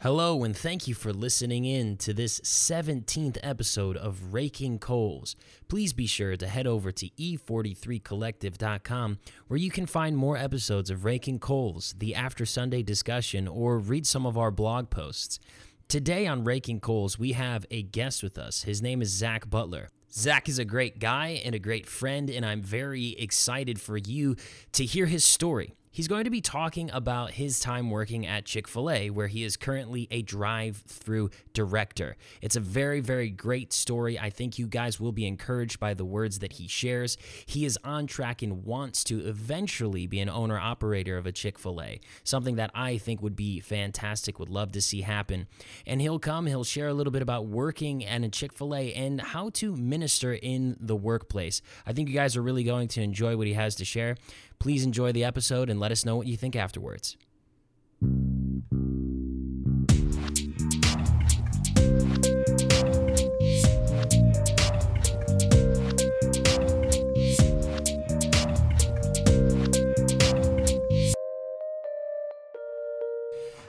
Hello, and thank you for listening in to this 17th episode of Raking Coals. Please be sure to head over to e43collective.com where you can find more episodes of Raking Coals, the After Sunday discussion, or read some of our blog posts. Today on Raking Coals, we have a guest with us. His name is Zach Butler. Zach is a great guy and a great friend, and I'm very excited for you to hear his story. He's going to be talking about his time working at Chick fil A, where he is currently a drive through director. It's a very, very great story. I think you guys will be encouraged by the words that he shares. He is on track and wants to eventually be an owner operator of a Chick fil A, something that I think would be fantastic, would love to see happen. And he'll come, he'll share a little bit about working at a Chick fil A and how to minister in the workplace. I think you guys are really going to enjoy what he has to share. Please enjoy the episode and let us know what you think afterwards.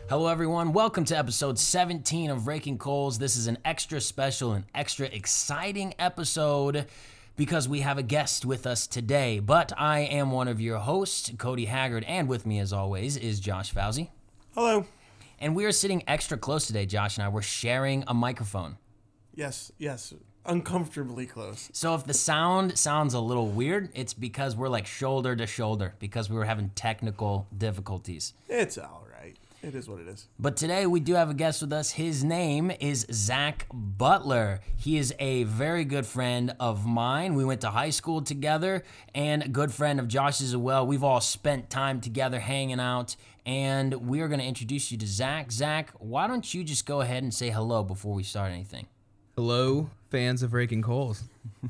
Hello, everyone. Welcome to episode 17 of Raking Coals. This is an extra special and extra exciting episode because we have a guest with us today. But I am one of your hosts, Cody Haggard, and with me, as always, is Josh Fauzi. Hello. And we are sitting extra close today, Josh and I. We're sharing a microphone. Yes, yes, uncomfortably close. So if the sound sounds a little weird, it's because we're like shoulder to shoulder because we were having technical difficulties. It's all right. It is what it is. But today we do have a guest with us. His name is Zach Butler. He is a very good friend of mine. We went to high school together and a good friend of Josh's as well. We've all spent time together hanging out, and we are going to introduce you to Zach. Zach, why don't you just go ahead and say hello before we start anything? Hello, fans of Raking Coals.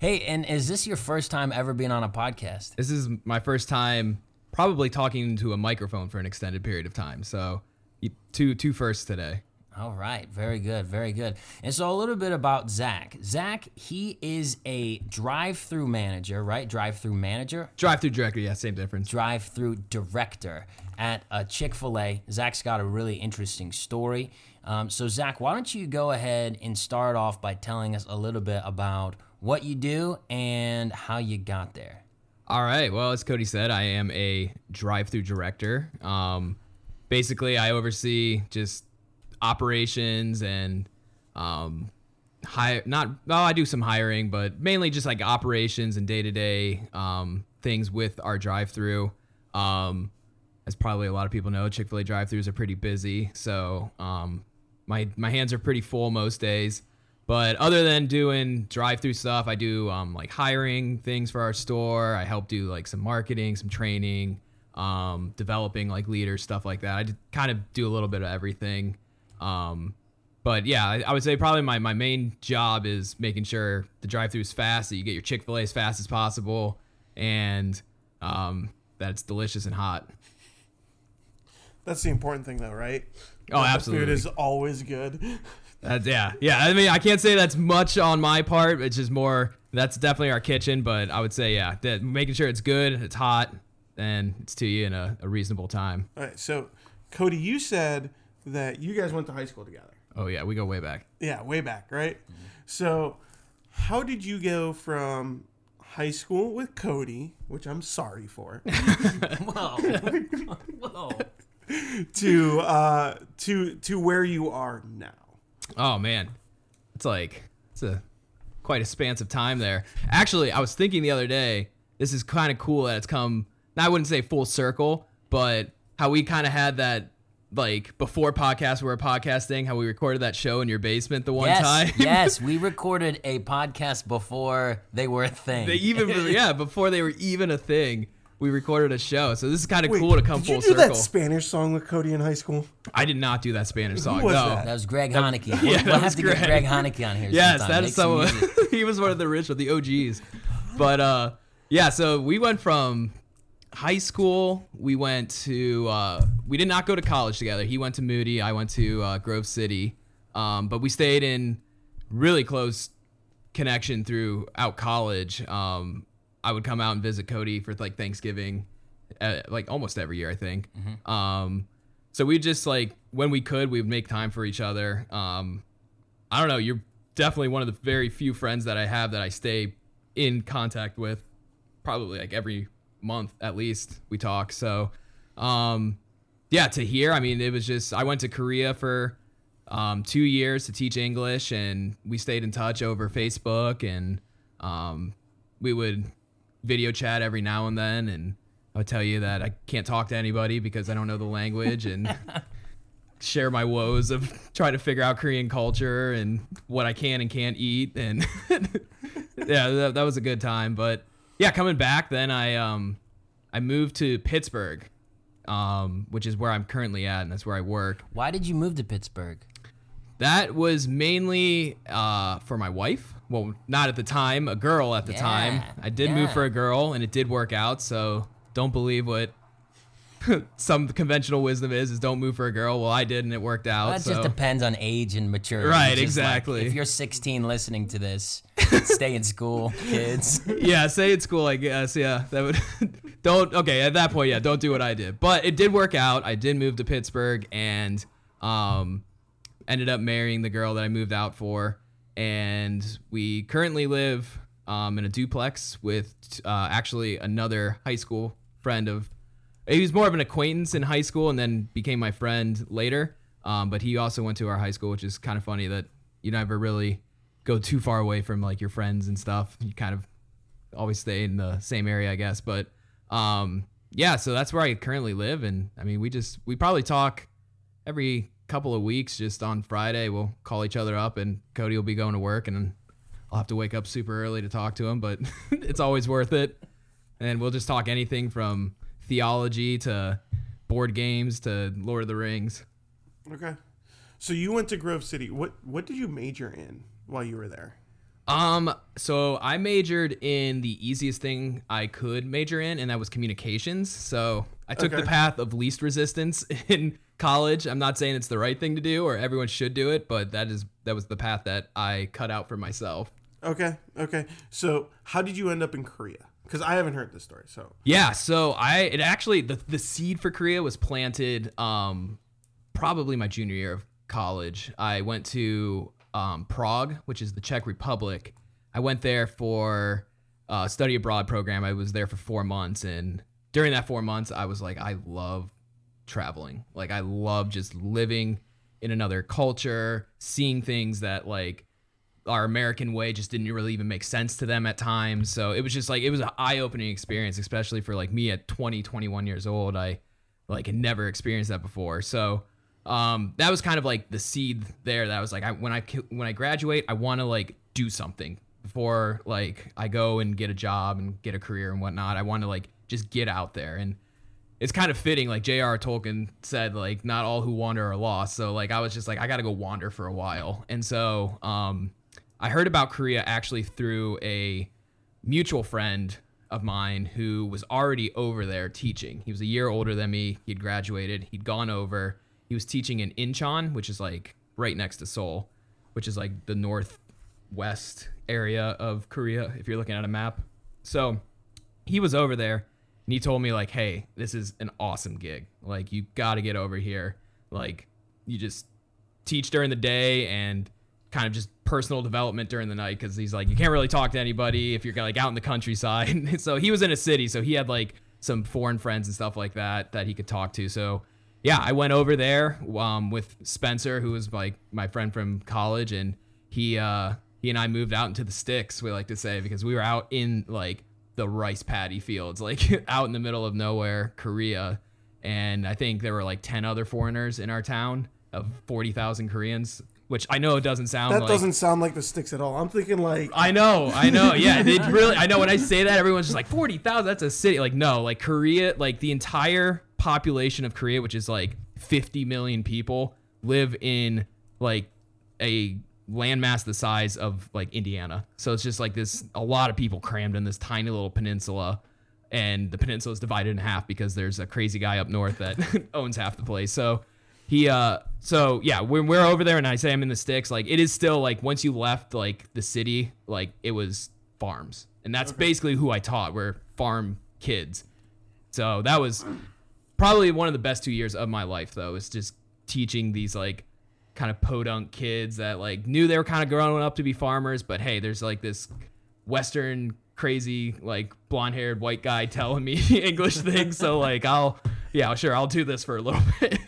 Hey, and is this your first time ever being on a podcast? This is my first time probably talking into a microphone for an extended period of time. So, two two firsts today. All right, very good, very good. And so a little bit about Zach. Zach, he is a drive-through manager, right? Drive-through manager, Drive through director, yeah, same difference. drive-through director at a Chick-fil-A. Zach's got a really interesting story. Um, so Zach, why don't you go ahead and start off by telling us a little bit about what you do and how you got there? All right. Well, as Cody said, I am a drive-through director. Um, basically, I oversee just operations and um, hire. Not well, I do some hiring, but mainly just like operations and day-to-day um, things with our drive-through. Um, as probably a lot of people know, Chick-fil-A drive-throughs are pretty busy, so um, my my hands are pretty full most days. But other than doing drive-through stuff, I do um, like hiring things for our store. I help do like some marketing, some training, um, developing like leaders, stuff like that. I kind of do a little bit of everything. Um, but yeah, I, I would say probably my, my main job is making sure the drive-through is fast, that you get your Chick-fil-A as fast as possible, and um, that it's delicious and hot. That's the important thing, though, right? Oh, That absolutely. The food is always good. That's, yeah, yeah. I mean, I can't say that's much on my part. It's just more. That's definitely our kitchen, but I would say yeah, that making sure it's good, it's hot, and it's to you in a, a reasonable time. All right. So, Cody, you said that you guys went to high school together. Oh yeah, we go way back. Yeah, way back, right? So, how did you go from high school with Cody, which I'm sorry for, Whoa, whoa. to uh, to to where you are now? Oh man, it's like it's a quite a span of time there. Actually, I was thinking the other day, this is kind of cool that it's come. I wouldn't say full circle, but how we kind of had that like before podcast we were podcasting, how we recorded that show in your basement the one yes, time. yes, we recorded a podcast before they were a thing. They even yeah, before they were even a thing, we recorded a show. So this is kind of cool to come did full you do circle. that Spanish song with Cody in high school? I did not do that Spanish song. was no. that? That was Greg Haneke. yeah, we'll we'll have was to get Greg. Greg Haneke on here. Yes, sometime. that Make some someone. he was one of the original, the OGs. But uh, yeah, so we went from high school. We went to. Uh, we did not go to college together. He went to Moody. I went to uh, Grove City. Um, but we stayed in really close connection throughout college. Um, I would come out and visit Cody for like Thanksgiving, uh, like almost every year, I think. Um, so we just like when we could, we would make time for each other. Um, I don't know. You're definitely one of the very few friends that I have that I stay in contact with. Probably like every month at least we talk. So, um, yeah, to hear. I mean, it was just I went to Korea for um, two years to teach English, and we stayed in touch over Facebook, and um, we would video chat every now and then, and I would tell you that I can't talk to anybody because I don't know the language, and share my woes of trying to figure out Korean culture and what I can and can't eat, and yeah, that, that was a good time. But yeah, coming back, then I um I moved to Pittsburgh, um, which is where I'm currently at, and that's where I work. Why did you move to Pittsburgh? That was mainly uh, for my wife. Well, not at the time, a girl at the time. I did move for a girl, and it did work out. So don't believe what some conventional wisdom is: is don't move for a girl. Well, I did, and it worked out. That so. just depends on age and maturity. Right, Just like, exactly. if you're 16 listening to this, stay in school, kids. yeah, say at school, I guess. Yeah, that would don't. Okay, at that point, yeah, don't do what I did. But it did work out. I did move to Pittsburgh and um, ended up marrying the girl that I moved out for, and we currently live um, in a duplex with uh, actually another high school friend of. He was more of an acquaintance in high school and then became my friend later. Um, but he also went to our high school, which is kind of funny that you never really go too far away from like your friends and stuff. You kind of always stay in the same area, I guess. But um, yeah, so that's where I currently live, and I mean, we just we probably talk every couple of weeks. Just on Friday, we'll call each other up, and Cody will be going to work, and I'll have to wake up super early to talk to him, but it's always worth it. And we'll just talk anything from theology to board games to Lord of the Rings. Okay. So you went to Grove City. What what did you major in while you were there? Um, so I majored in the easiest thing I could major in, and that was communications. So I took Okay. the path of least resistance in college. I'm not saying it's the right thing to do or everyone should do it, but that is that was the path that I cut out for myself. Okay. Okay. So how did you end up in Korea? Because I haven't heard this story. So Yeah, so I it actually the the seed for Korea was planted um probably my junior year of college. I went to um, Prague, which is the Czech Republic. I went there for a study abroad program. I was there for four months, and during that four months, I was like, I love traveling. Like I love just living in another culture, seeing things that like our American way just didn't really even make sense to them at times. So it was just like it was an eye-opening experience, especially for like me at 20, 21 years old. I like had never experienced that before. So um, that was kind of like the seed there. That I was like, I, when I when I graduate, I want to like do something before like I go and get a job and get a career and whatnot. I want to like just get out there. And it's kind of fitting like J.R. Tolkien said like not all who wander are lost. So like I was just like I got to go wander for a while. And so um I heard about Korea actually through a mutual friend of mine who was already over there teaching. He was a year older than me. He'd graduated. He'd gone over. He was teaching in Incheon which is like right next to Seoul which is like the northwest area of Korea if you're looking at a map. So he was over there and he told me like hey this is an awesome gig. Like you got to get over here. Like you just teach during the day and kind of just personal development during the night because he's like you can't really talk to anybody if you're like out in the countryside. So he was in a city so he had like some foreign friends and stuff like that that he could talk to. So yeah i went over there um, with spencer who was like my friend from college and he uh he and i moved out into the sticks we like to say because we were out in like the rice paddy fields like out in the middle of nowhere korea and i think there were like 10 other foreigners in our town of 40,000 koreans which i know it doesn't sound that like doesn't sound like the sticks at all. I'm thinking like I know, I know. Yeah, they really. I know when I say that, everyone's just like forty thousand. That's a city. Like no, like Korea, like the entire population of Korea, which is like fifty million people, live in like a landmass the size of like Indiana. So it's just like this. A lot of people crammed in this tiny little peninsula, and the peninsula is divided in half because there's a crazy guy up north that owns half the place. So he uh so yeah when we're over there and i say i'm in the sticks like it is still like once you left like the city like it was farms and that's basically who i taught we're farm kids so that was probably one of the best two years of my life though is just teaching these like kind of podunk kids that like knew they were kind of growing up to be farmers but hey there's like this western crazy like blonde haired white guy telling me english things so like i'll yeah sure i'll do this for a little bit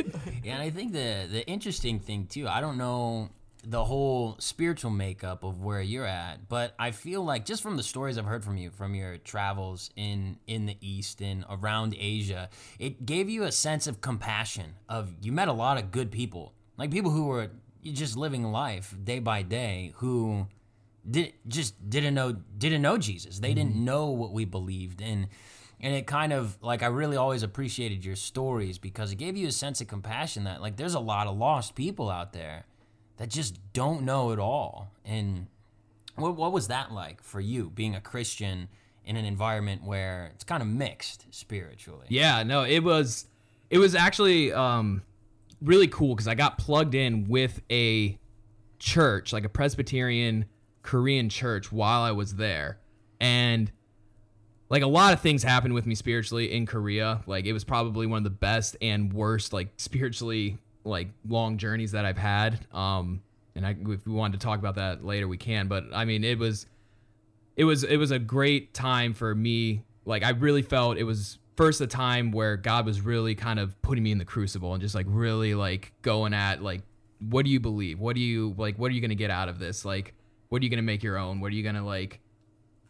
Yeah, and I think the the interesting thing too, I don't know the whole spiritual makeup of where you're at, but I feel like just from the stories I've heard from you from your travels in in the east and around Asia, it gave you a sense of compassion. Of you met a lot of good people, like people who were just living life day by day who did just didn't know didn't know Jesus. They didn't know what we believed and and it kind of like I really always appreciated your stories because it gave you a sense of compassion that like there's a lot of lost people out there that just don't know at all. And what what was that like for you being a Christian in an environment where it's kind of mixed spiritually? Yeah, no, it was it was actually um really cool because I got plugged in with a church, like a Presbyterian Korean church while I was there. And like a lot of things happened with me spiritually in Korea. Like it was probably one of the best and worst like spiritually like long journeys that I've had. Um and I if we wanted to talk about that later we can, but I mean it was it was it was a great time for me. Like I really felt it was first the time where God was really kind of putting me in the crucible and just like really like going at like what do you believe? What do you like what are you going to get out of this? Like what are you going to make your own? What are you going to like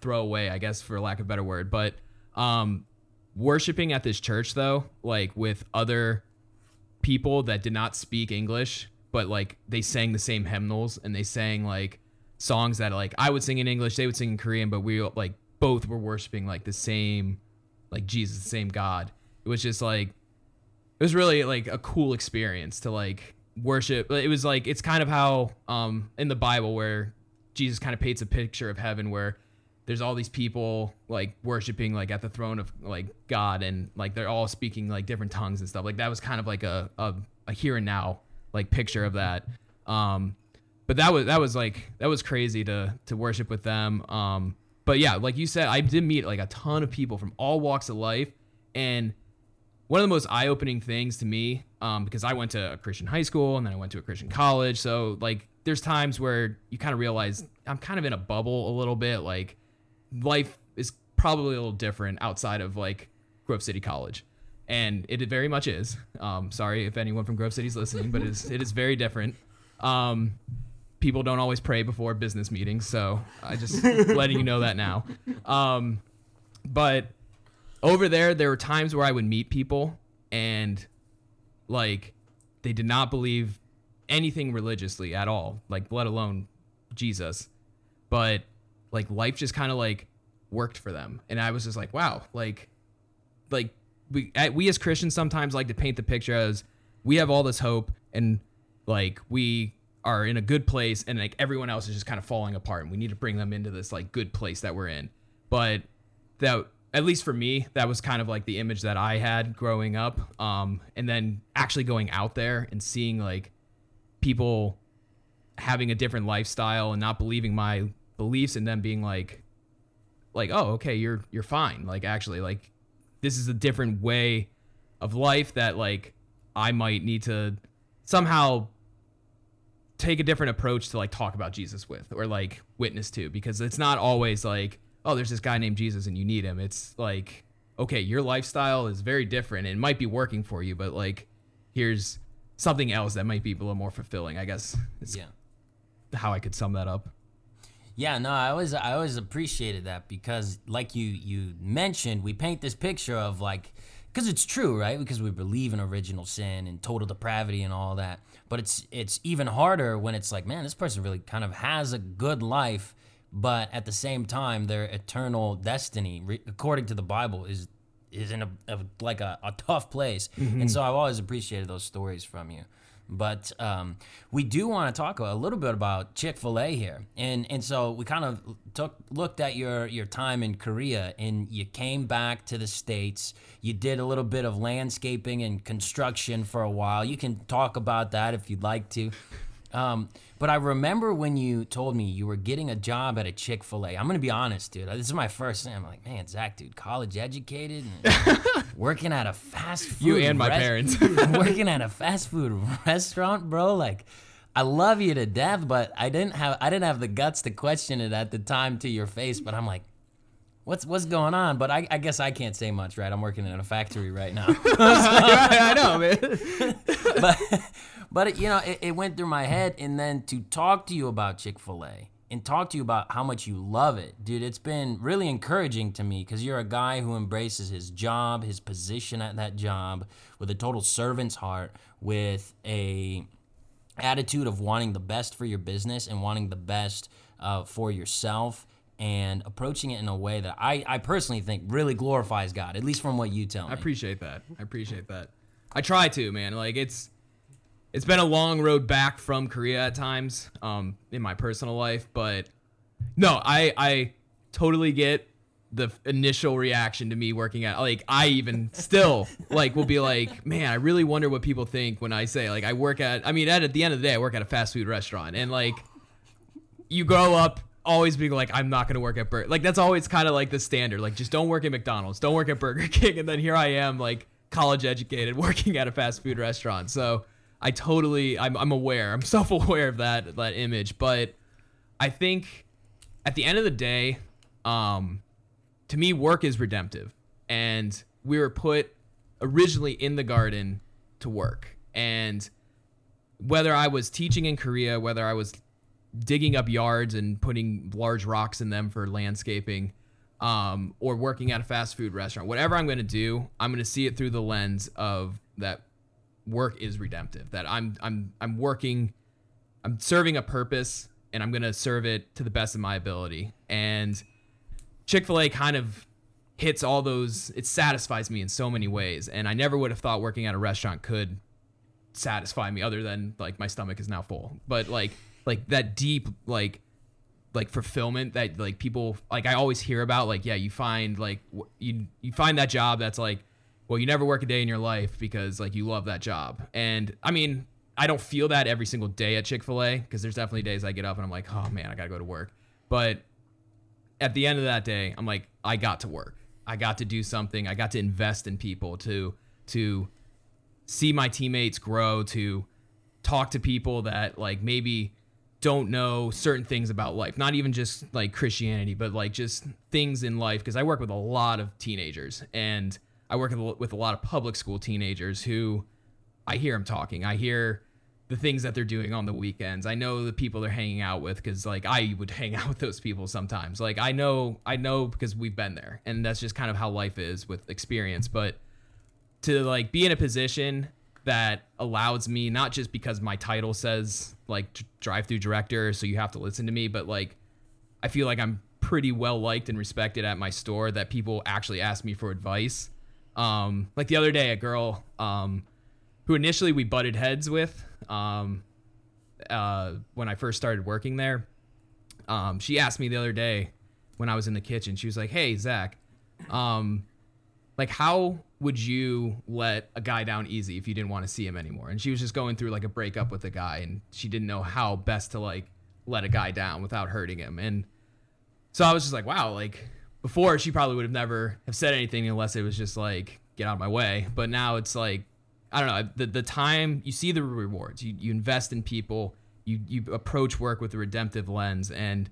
throw away, I guess for lack of a better word. But um worshiping at this church though, like with other people that did not speak English, but like they sang the same hymnals and they sang like songs that like I would sing in English, they would sing in Korean, but we like both were worshiping like the same like Jesus, the same God. It was just like it was really like a cool experience to like worship. It was like it's kind of how um in the Bible where Jesus kind of paints a picture of heaven where there's all these people like worshiping like at the throne of like God and like they're all speaking like different tongues and stuff. Like that was kind of like a a, a here and now like picture of that. Um but that was that was like that was crazy to to worship with them. Um but yeah, like you said, I did meet like a ton of people from all walks of life. And one of the most eye-opening things to me um, because i went to a christian high school and then i went to a christian college. So like there's times where you kind of realize i'm kind of in a bubble a little bit. Like life is probably a little different outside of like grove city college. And it very much is. Um, sorry if anyone from grove city is listening but it is, it is very different. Um, people don't always pray before business meetings so i just letting you know that now. Um, but over there there were times where i would meet people and like they did not believe anything religiously at all like let alone jesus. But like life just kind of like worked for them. And i was just like wow like like we we as christians sometimes like to paint the picture as we have all this hope and like we are in a good place and like everyone else is just kind of falling apart and we need to bring them into this like good place that we're in. But that at least for me that was kind of like the image that i had growing up um and then actually going out there and seeing like people having a different lifestyle and not believing my beliefs and then being like like oh okay you're you're fine. Like actually like this is a different way of life that like i might need to somehow take a different approach to like talk about jesus with or like witness to because it's not always like oh, there's this guy named Jesus and you need him. It's like, okay, your lifestyle is very different. and might be working for you, but like, here's something else that might be a little more fulfilling. I guess Yeah. how I could sum that up. Yeah, no, I always I always appreciated that because like you you mentioned, we paint this picture of like because it's true, right? Because we believe in original sin and total depravity and all that. But it's it's even harder when it's like, man, this person really kind of has a good life, but at the same time, their eternal destiny, re- according to the Bible, is is in a, a like a, a tough place. Mm-hmm. And so I've always appreciated those stories from you. But um, we do want to talk a little bit about Chick Fil A here, and and so we kind of took looked at your your time in Korea, and you came back to the states. You did a little bit of landscaping and construction for a while. You can talk about that if you'd like to. Um, but I remember when you told me you were getting a job at a Chick Fil A. I'm gonna be honest, dude. This is my first thing. I'm like, man, Zach, dude, college educated, and working at a fast food. You and my parents. working at a fast food restaurant, bro. Like, I love you to death, but I didn't have I didn't have the guts to question it at the time to your face. But I'm like, what's what's going on? But I, I guess I can't say much, right? I'm working in a factory right now. I know, man. But but it, you know it, it went through my head and then to talk to you about chick-fil-a and talk to you about how much you love it dude it's been really encouraging to me because you're a guy who embraces his job his position at that job with a total servant's heart with a attitude of wanting the best for your business and wanting the best uh, for yourself and approaching it in a way that I, I personally think really glorifies god at least from what you tell me I appreciate that. I appreciate that. I try to, man. Like it's it's been a long road back from Korea at times, um, in my personal life, but no, I I totally get the initial reaction to me working at like I even still like will be like, man, I really wonder what people think when I say like I work at I mean at, at the end of the day I work at a fast food restaurant. And like you grow up always being like I'm not gonna work at Burger like that's always kind of like the standard like just don't work at McDonald's don't work at Burger King and then here I am like college educated working at a fast food restaurant. So I totally I'm, I'm aware I'm self aware of that that image but I think at the end of the day um to me work is redemptive. And we were put originally in the garden to work. And whether I was teaching in Korea whether I was digging up yards and putting large rocks in them for landscaping um, or working at a fast food restaurant whatever i'm going to do i'm going to see it through the lens of that work is redemptive that i'm i'm i'm working i'm serving a purpose and i'm to serve it to the best of my ability. And chick-fil-a kind of hits all those it satisfies me in so many ways and i never would have thought working at a restaurant could satisfy me other than like my stomach is now full. But like like that deep like like fulfillment that like people like I always hear about like yeah you find like you you find that job that's like well you never work a day in your life because like you love that job. And I mean I don't feel that every single day at Chick-fil-A because there's definitely days I get up and I'm like oh man I got to go to work. But at the end of that day I'm like I got to work. I got to do something. I got to invest in people to to see my teammates grow to talk to people that like maybe don't know certain things about life. Not even just like christianity but like just things in life because i work with a lot of teenagers. And i work with a lot of public school teenagers who i hear them talking. I hear the things that they're doing on the weekends. I know the people they're hanging out with because like i would hang out with those people sometimes. Like i know i know because we've been there and that's just kind of how life is with experience. But to like be in a position that allows me not just because my title says like drive through director so you have to listen to me but like i feel like i'm pretty well liked and respected at my store that people actually ask me for advice um like the other day a girl um who initially we butted heads with um uh when i first started working there um she asked me the other day when i was in the kitchen she was like hey zach um like how would you let a guy down easy if you didn't want to see him anymore? And she was just going through like a breakup with a guy and she didn't know how best to like let a guy down without hurting him. And so i was just like wow like before she probably would have never have said anything unless it was just like get out of my way. But now it's like i don't know the, the time you see the rewards. You, you invest in people. You you approach work with a redemptive lens and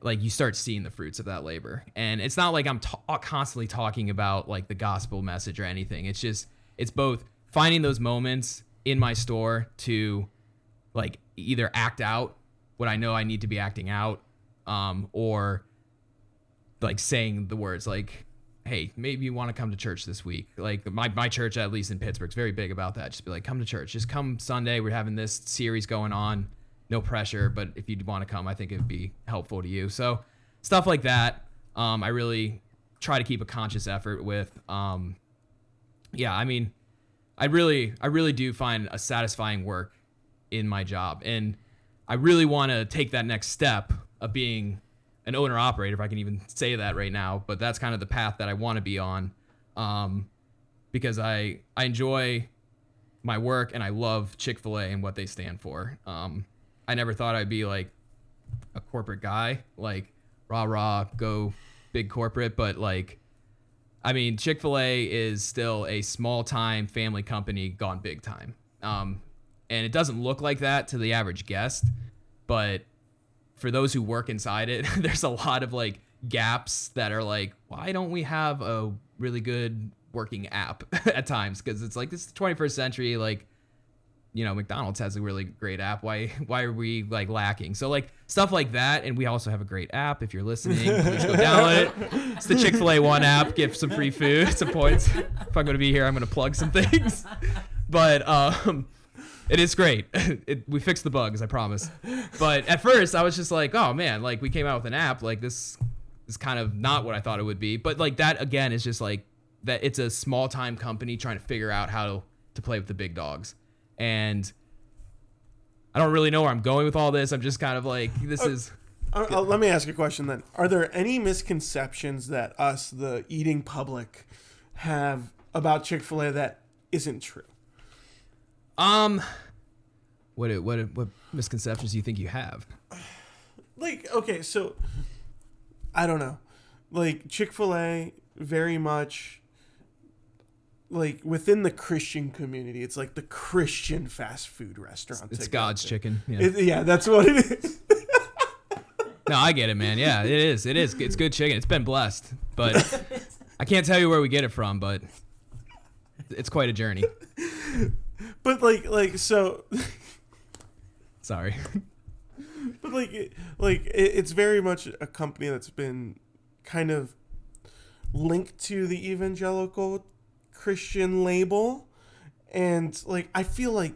like you start seeing the fruits of that labor. And it's not like i'm ta- constantly talking about like the gospel message or anything. It's just it's both finding those moments in my store to like either act out what i know i need to be acting out um, or like saying the words like hey maybe you want to come to church this week. Like my, my church at least in pittsburgh is very big about that. Just be like come to church. Just come sunday. We're having this series going on. No pressure, but if you'd want to come, I think it would be helpful to you. So stuff like that, um, I really try to keep a conscious effort with. Um, yeah, I mean, I really, I really do find a satisfying work in my job, and I really want to take that next step of being an owner operator, if I can even say that right now. But that's kind of the path that I want to be on, um, because I I enjoy my work and I love Chick Fil A and what they stand for. Um, I never thought I'd be like a corporate guy, like rah rah, go big corporate. But like, I mean, Chick Fil A is still a small time family company gone big time. Um, and it doesn't look like that to the average guest, but for those who work inside it, there's a lot of like gaps that are like, why don't we have a really good working app at times? Because it's like this is the 21st century, like you know McDonald's has a really great app. Why why are we like lacking? So like stuff like that, and we also have a great app. If you're listening, please go download it. It's the Chick Fil A One app. Give some free food, some points. If I'm gonna be here, I'm gonna plug some things. But um, it is great. It, we fixed the bugs, I promise. But at first, I was just like, oh man, like we came out with an app. Like this is kind of not what I thought it would be. But like that again is just like that. It's a small time company trying to figure out how to, to play with the big dogs and I don't really know where I'm going with all this. I'm just kind of like, this is. Uh, uh, let me ask you a question then. Are there any misconceptions that us, the eating public, have about Chick Fil A that isn't true? Um, what what what misconceptions do you think you have? Like, okay, so I don't know. Like Chick Fil A, very much like within the Christian community, it's like the Christian fast food restaurant. It's God's chicken. Yeah. It, yeah, that's what it is. no, I get it, man. Yeah, it is. It is. It's good chicken. It's been blessed, but I can't tell you where we get it from, but it's quite a journey. But like, like so. Sorry. But like, like it's very much a company that's been kind of linked to the evangelical Christian label, and like I feel like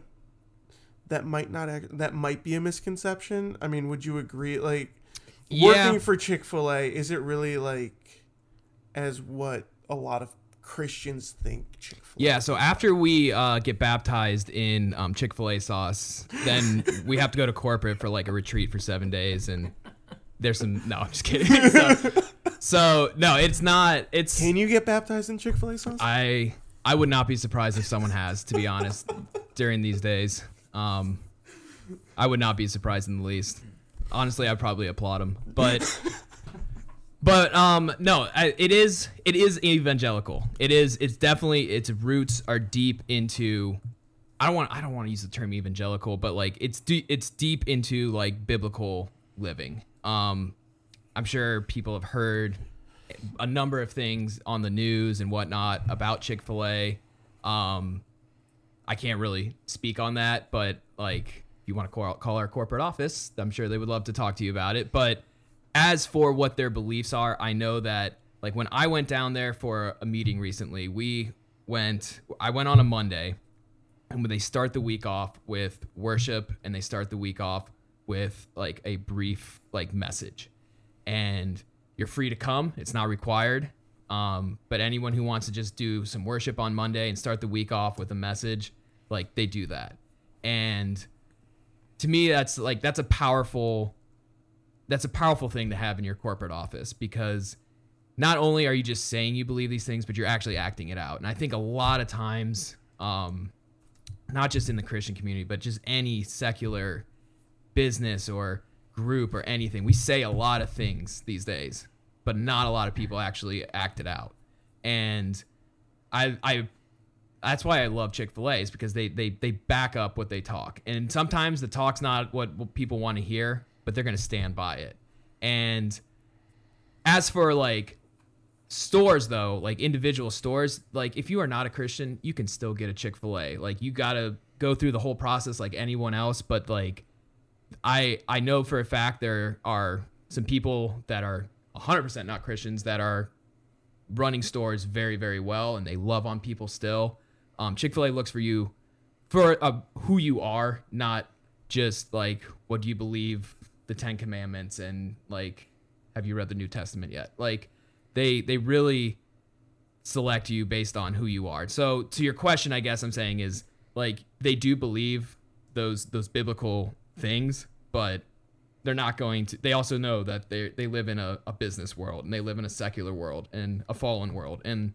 that might not act, that might be a misconception. I mean, would you agree? Like Yeah. working for Chick Fil A, is it really like as what a lot of Christians think Chick Fil A? Yeah, so after we uh, get baptized in um, Chick Fil A sauce, then we have to go to corporate for like a retreat for seven days, and there's some. No, I'm just kidding. so, so no, it's not. It's Can you get baptized in Chick Fil A sauce? I I would not be surprised if someone has, to be honest, during these days. Um, I would not be surprised in the least. Honestly, I'd probably applaud them, but but um, no, it is it is evangelical. It is it's definitely its roots are deep into. I don't want I don't want to use the term evangelical, but like it's de- it's deep into like biblical living. Um, I'm sure people have heard a number of things on the news and whatnot about Chick Fil A. Um, I can't really speak on that, but like, if you want to call, call our corporate office, I'm sure they would love to talk to you about it. But as for what their beliefs are, I know that like when I went down there for a meeting recently, we went. I went on a Monday, and when they start the week off with worship, and they start the week off with like a brief like message, and you're free to come. It's not required. Um, but anyone who wants to just do some worship on Monday and start the week off with a message, like they do that. And to me, that's like that's a powerful that's a powerful thing to have in your corporate office because not only are you just saying you believe these things, but you're actually acting it out. And I think a lot of times, um, not just in the Christian community, but just any secular business or group or anything, we say a lot of things these days, but not a lot of people actually act it out. And I, I, that's why I love Chick Fil A is because they they they back up what they talk, and sometimes the talk's not what, what people want to hear, but they're gonna stand by it. And as for like stores though, like individual stores, like if you are not a Christian, you can still get a Chick-fil-A. Like you got to go through the whole process like anyone else, but like I I know for a fact there are some people that are 100% not Christians that are running stores very very well and they love on people still. Um, Chick-fil-A looks for you for uh, who you are, not just like what do you believe the 10 commandments and like have you read the New Testament yet? Like they they really select you based on who you are. So to your question, I guess I'm saying is like they do believe those those biblical things, but they're not going to they also know that they they live in a, a business world and they live in a secular world and a fallen world. And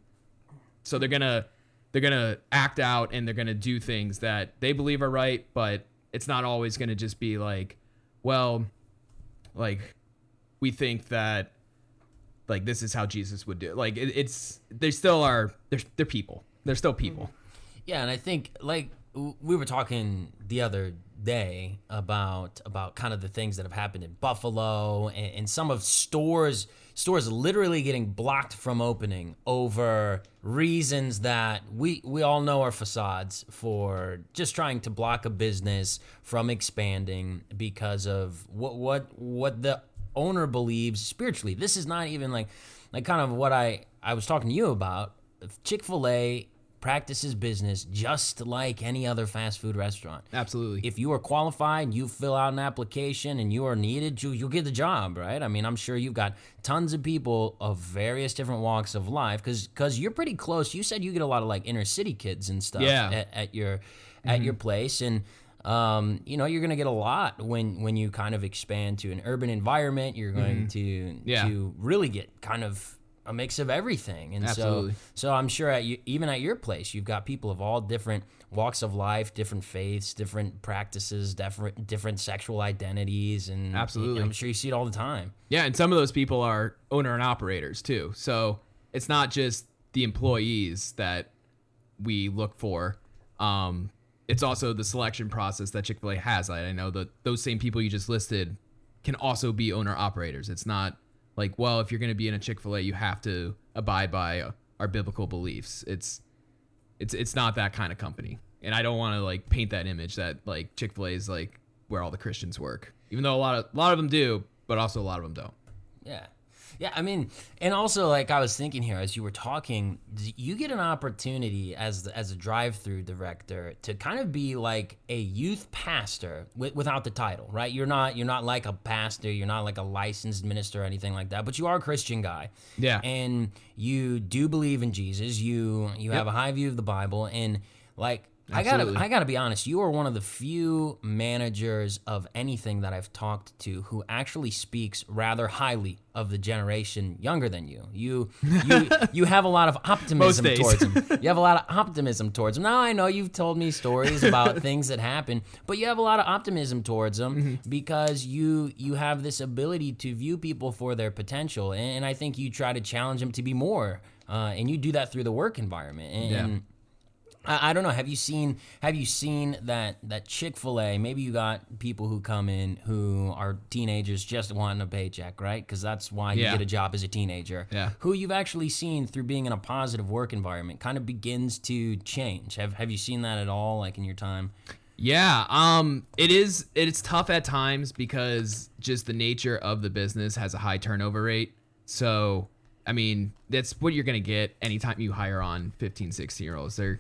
so they're gonna they're gonna act out and they're gonna do things that they believe are right, but it's not always gonna just be like well, like we think that like this is how Jesus would do. It. Like it, it's they still are they're they're people. They're still people. Yeah, and I think like we were talking the other day about about kind of the things that have happened in Buffalo and, and some of stores stores literally getting blocked from opening over reasons that we we all know are facades for just trying to block a business from expanding because of what what what the owner believes spiritually. This is not even like like kind of what I I was talking to you about. Chick-fil-A practices business just like any other fast food restaurant. Absolutely. If you are qualified, you fill out an application and you are needed, you, you'll get the job, right? I mean, I'm sure you've got tons of people of various different walks of life because because you're pretty close. You said you get a lot of like inner city kids and stuff Yeah. at, at your at your place and um, you know you're going to get a lot when when you kind of expand to an urban environment you're going to Yeah. to really get kind of a mix of everything and Absolutely. so so I'm sure at you, even at your place, you've got people of all different walks of life, different faiths, different practices, different different sexual identities, and Absolutely. I'm sure you see it all the time. Yeah, and some of those people are owner and operators too. So it's not just the employees that we look for. Um, it's also the selection process that Chick Fil A has. I I know that those same people you just listed can also be owner operators. It's not like, well, if you're going to be in a Chick Fil A, you have to abide by our biblical beliefs. It's it's it's not that kind of company. And I don't want to like paint that image that like Chick Fil A is like where all the Christians work, even though a lot of a lot of them do, but also a lot of them don't. Yeah. Yeah, I mean, and also like I was thinking here as you were talking, you get an opportunity as the, as a drive-through director to kind of be like a youth pastor wi- without the title, right? You're not you're not like a pastor, you're not like a licensed minister or anything like that, but you are a Christian guy. Yeah. And you do believe in Jesus. You you have a high view of the Bible and like I gotta I gotta be honest, you are one of the few managers of anything that I've talked to who actually speaks rather highly of the generation younger than you. You you you have a lot of optimism towards them. You have a lot of optimism towards them. Now I know you've told me stories about things that happen, but you have a lot of optimism towards them Mm-hmm. because you you have this ability to view people for their potential, and, and I think you try to challenge them to be more, uh, and you do that through the work environment. And, Yeah. I, I don't know. Have you seen Have you seen that that Chick Fil A? Maybe you got people who come in who are teenagers just wanting a paycheck, right? Because that's why you Yeah. get a job as a teenager. Yeah. Who you've actually seen through being in a positive work environment kind of begins to change. Have Have you seen that at all, like in your time? Yeah, um, it is. It's tough at times because just the nature of the business has a high turnover rate. So, I mean, that's what you're gonna get anytime you hire on 15, 16 year olds. They're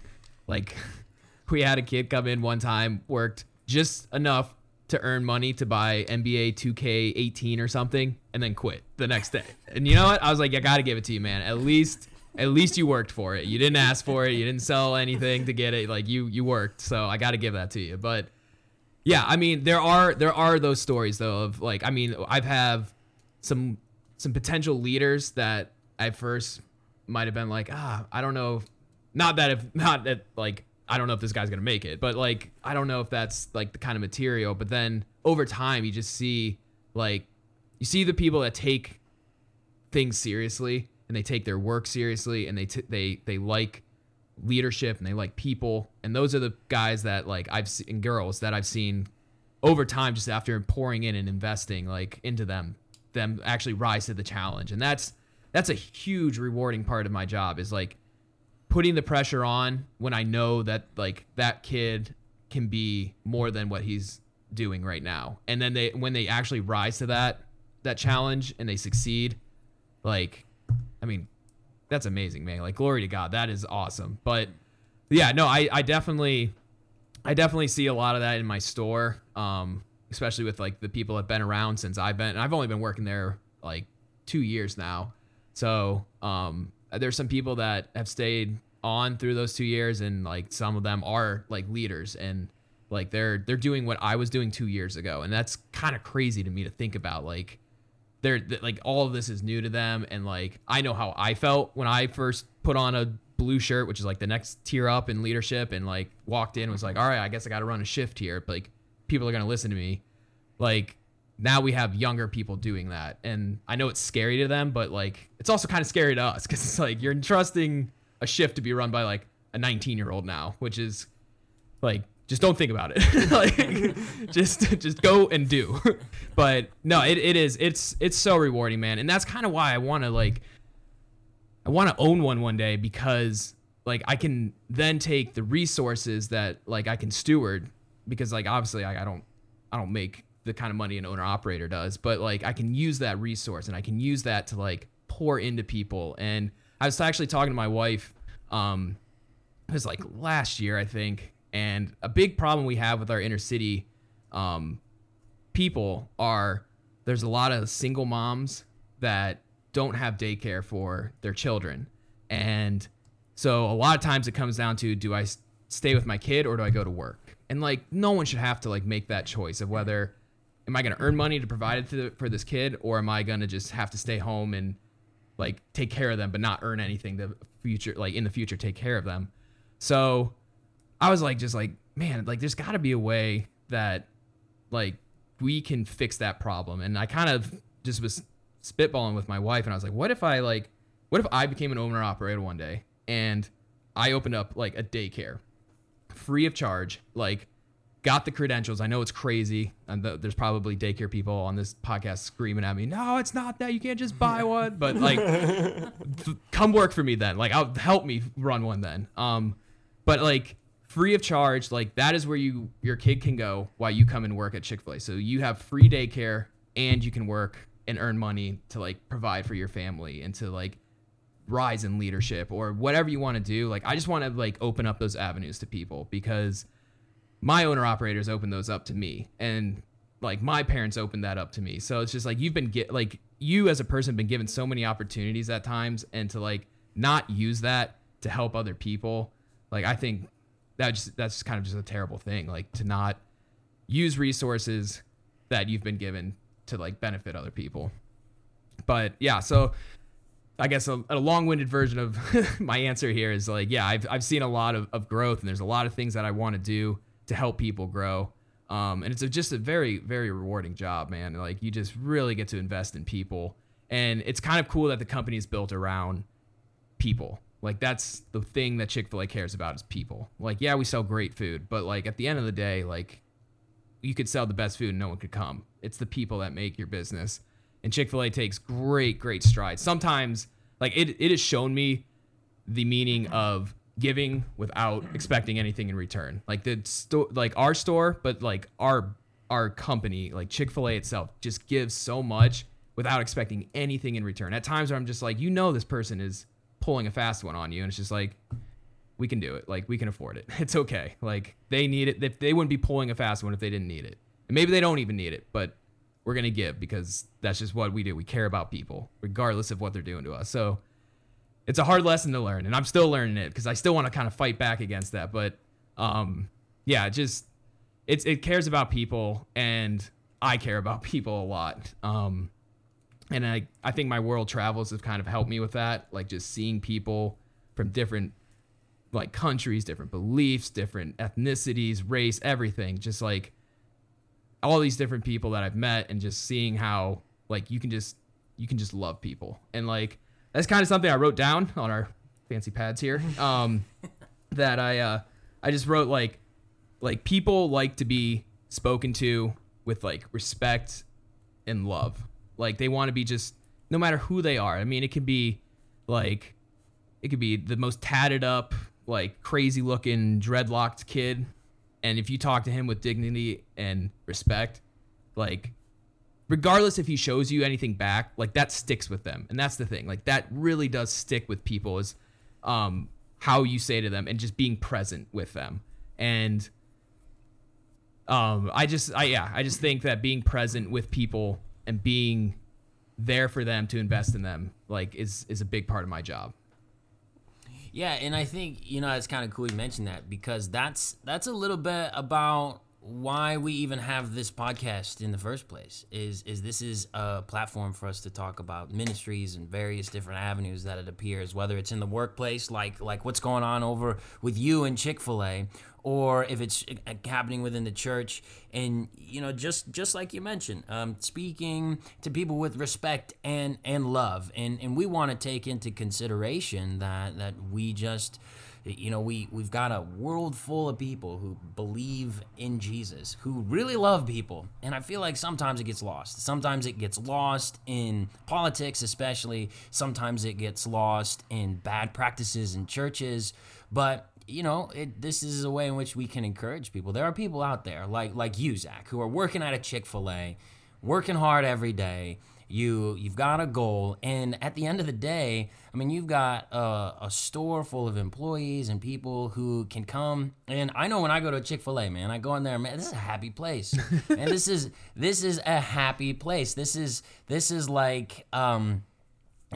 like, we had a kid come in one time, worked just enough to earn money to buy NBA 2K18 or something, and then quit the next day. And you know what? I was like, I gotta give it to you, man. At least. At least you worked for it. You didn't ask for it. You didn't sell anything to get it. Like you, you worked. So I got to give that to you. But yeah, I mean, there are there are those stories though of like, I mean, I've have some some potential leaders that I first might have been like, ah, I don't know, not that if not that like I don't know if this guy's gonna make it, but like I don't know if that's like the kind of material. But then over time, you just see like you see the people that take things seriously and they take their work seriously and they t- they they like leadership and they like people and those are the guys that like I've seen girls that I've seen over time just after pouring in and investing like into them them actually rise to the challenge and that's that's a huge rewarding part of my job is like putting the pressure on when I know that like that kid can be more than what he's doing right now and then they when they actually rise to that that challenge and they succeed like I mean that's amazing, man. Like glory to God, that is awesome. But yeah, no, I I definitely I definitely see a lot of that in my store. Um, especially with like the people that've been around since I've been and I've only been working there like 2 years now. So, um there's some people that have stayed on through those 2 years and like some of them are like leaders and like they're they're doing what I was doing 2 years ago and that's kind of crazy to me to think about like they're th- like all of this is new to them and like i know how i felt when i first put on a blue shirt which is like the next tier up in leadership and like walked in was like all right i guess i gotta run a shift here. But like people are gonna listen to me. Like now we have younger people doing that. And i know it's scary to them but like it's also kind of scary to us because it's like you're entrusting a shift to be run by like a 19 year old now which is like just don't think about it. Like just just go and do. But no it, it is it's it's so rewarding man. And that's kind of why i want to like i want to own one one day because like i can then take the resources that like i can steward because like obviously I, I don't i don't make the kind of money an owner operator does but like i can use that resource and i can use that to like pour into people. And i was actually talking to my wife um it was like last year i think and a big problem we have with our inner city um people are there's a lot of single moms that don't have daycare for their children. And so a lot of times it comes down to do I stay with my kid or do i go to work? And like no one should have to like make that choice of whether am I going to earn money to provide it to the, for this kid, or am I going to just have to stay home and like take care of them, but not earn anything the future, like in the future, take care of them. So I was like, just like, man, like there's got to be a way that like we can fix that problem. And I kind of just was spitballing with my wife, and I was like, what if I like, what if I became an owner operator one day and I opened up like a daycare free of charge, like got the credentials. I know it's crazy, and th- there's probably daycare people on this podcast screaming at me, "No, it's not that. You can't just buy one." But like, th- come work for me then. Like, I'll help me run one then. Um, but like free of charge, like that is where you your kid can go while you come and work at Chick Fil A. So you have free daycare and you can work and earn money to like provide for your family and to like rise in leadership or whatever you want to do. Like I just want to like open up those avenues to people because my owner operators opened those up to me and like my parents opened that up to me. So it's just like you've been get like you as a person been given so many opportunities at times and to like not use that to help other people. Like I think that just that's kind of just a terrible thing like to not use resources that you've been given to like benefit other people. But yeah, so I guess a, a long-winded version of my answer here is like, yeah, I've, I've seen a lot of, of growth and there's a lot of things that I want to do to help people grow. Um, and it's a, just a very, very rewarding job, man. Like you just really get to invest in people. And it's kind of cool that the company is built around people. Like that's the thing that Chick-fil-A cares about is people. Like, yeah, we sell great food, but like at the end of the day, like you could sell the best food and no one could come. It's the people that make your business. And Chick-fil-A takes great, great strides. Sometimes like it, it has shown me the meaning of giving without expecting anything in return. Like the store like our store, but like our our company, like Chick-fil-A itself, just gives so much without expecting anything in return. At times where I'm just like, you know this person is pulling a fast one on you, and it's just like we can do it. Like we can afford it. It's okay. Like they need it. They, they wouldn't be pulling a fast one if they didn't need it. And maybe they don't even need it, but we're gonna give because that's just what we do. We care about people, regardless of what they're doing to us. So it's a hard lesson to learn, and I'm still learning it because I still want to kind of fight back against that. But um, yeah, just it's it cares about people, and I care about people a lot. Um, and I I think my world travels have kind of helped me with that, like just seeing people from different like countries, different beliefs, different ethnicities, race, everything. Just like all these different people that I've met and just seeing how like you can just you can just love people. And like that's kind of something I wrote down on our fancy pads here. Um that I uh I just wrote like like people like to be spoken to with like respect and love. Like they want to be just no matter who they are. I mean, it could be like it could be the most tatted up, like crazy looking dreadlocked kid. And if you talk to him with dignity and respect, like regardless if he shows you anything back, like that sticks with them. And that's the thing. Like that really does stick with people is um how you say to them and just being present with them. And um I just I yeah, I just think that being present with people and being there for them to invest in them like is is a big part of my job. Yeah, and I think you know it's kind of cool you mentioned that because that's that's a little bit about why we even have this podcast in the first place is is this is a platform for us to talk about ministries and various different avenues that it appears whether it's in the workplace like like what's going on over with you and Chick-fil-A or if it's happening within the church. And you know just just like you mentioned um, speaking to people with respect and and love. And and we want to take into consideration that that we just you know we we've got a world full of people who believe in Jesus who really love people. And I feel like sometimes it gets lost. Sometimes it gets lost in politics especially. Sometimes it gets lost in bad practices in churches. But you know it, this is a way in which we can encourage people. There are people out there like like you Zach who are working at a Chick-fil-A working hard every day you you've got a goal and at the end of the day i mean you've got a, a store full of employees and people who can come and i know when i go to a chick-fil-a man i go in there man this is a happy place. And this is this is a happy place. This is this is like um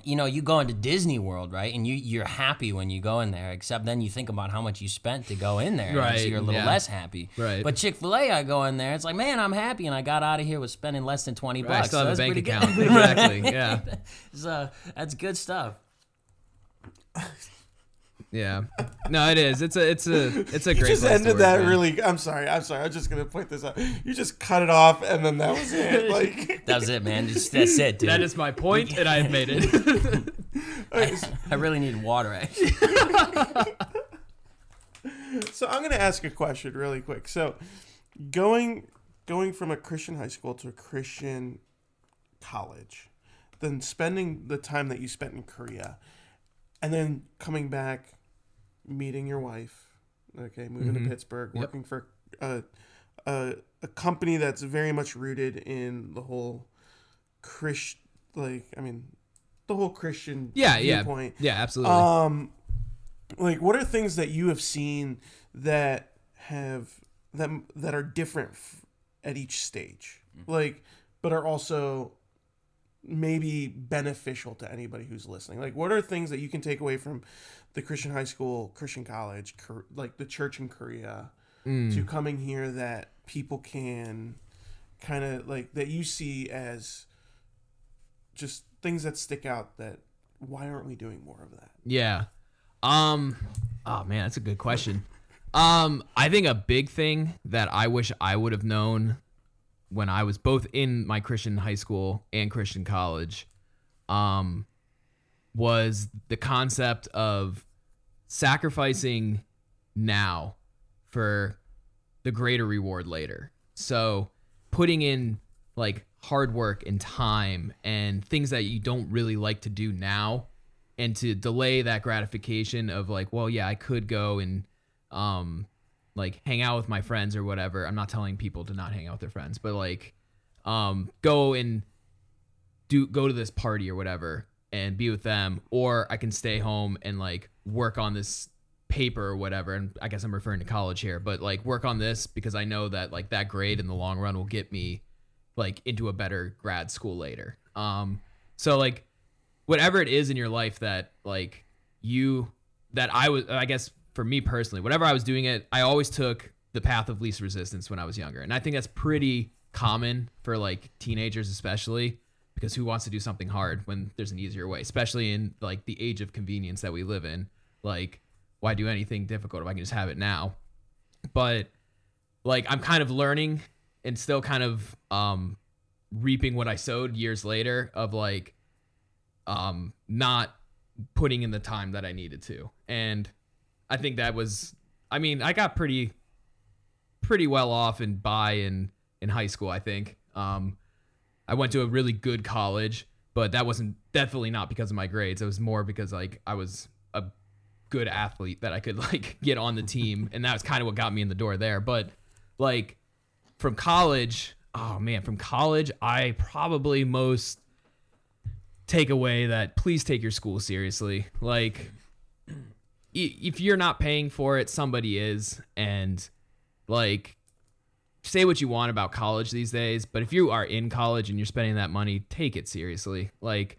you know, you go into Disney World, right? And you you're happy when you go in there, except then you think about how much you spent to go in there, Right, so you're a little yeah. less happy. Right. But Chick Fil A, I go in there, it's like, man, I'm happy, and I got out of here with spending less than twenty I bucks. still so have a bank account. Exactly. Yeah. so that's good stuff. Yeah. No, it is. It's a it's a it's a You great just place to ended work, that man. really. I'm sorry. I'm sorry. I'm just gonna point this out. You just cut it off, and then that was it. Like, That was it, man. Just, that's it, dude. That is my point, and I've made it. I really need water. Actually. so I'm gonna ask a question really quick. So, going going from a Christian high school to a Christian college, then spending the time that you spent in Korea, and then coming back, meeting your wife, okay, moving to Pittsburgh, Mm-hmm. Yep. working for a, a a company that's very much rooted in the whole Christ, like I mean, the whole Christian yeah, yeah, viewpoint. yeah, absolutely. Um, like what are things that you have seen that have them that are different f- at each stage, like, but are also maybe beneficial to anybody who's listening. Like, what are things that you can take away from the Christian high school, Christian college, like the church in Korea, Mm. to coming here that people can kind of like that you see as just things that stick out that why aren't we doing more of that? Yeah. Um oh man, that's a good question. Um I think a big thing that I wish I would have known when I was both in my Christian high school and Christian college um was the concept of sacrificing now for the greater reward later. So putting in like hard work and time and things that you don't really like to do now and to delay that gratification of like, well, yeah, I could go and um like hang out with my friends or whatever. I'm not telling people to not hang out with their friends, but like um go and do go to this party or whatever and be with them or I can stay home and like work on this paper or whatever and I guess I'm referring to college here, but like work on this because I know that like that grade in the long run will get me like into a better grad school later. Um so like whatever it is in your life that like you that I was I guess for me personally, whatever I was doing it, I always took the path of least resistance when I was younger. And I think that's pretty common for like teenagers especially because who wants to do something hard when there's an easier way, especially in like the age of convenience that we live in. Like why do anything difficult if I can just have it now? But like I'm kind of learning and still kind of um reaping what I sowed years later of like um not putting in the time that I needed to. And I think that was I mean, I got pretty pretty well off and by in in high school, I think. Um I went to a really good college, but that wasn't definitely not because of my grades. It was more because like I was a good athlete that I could like get on the team and that was kind of what got me in the door there. But like from college, oh man, from college, I probably most take away that please take your school seriously. Like if you're not paying for it, somebody is and like say what you want about college these days, but if you are in college and you're spending that money, take it seriously. Like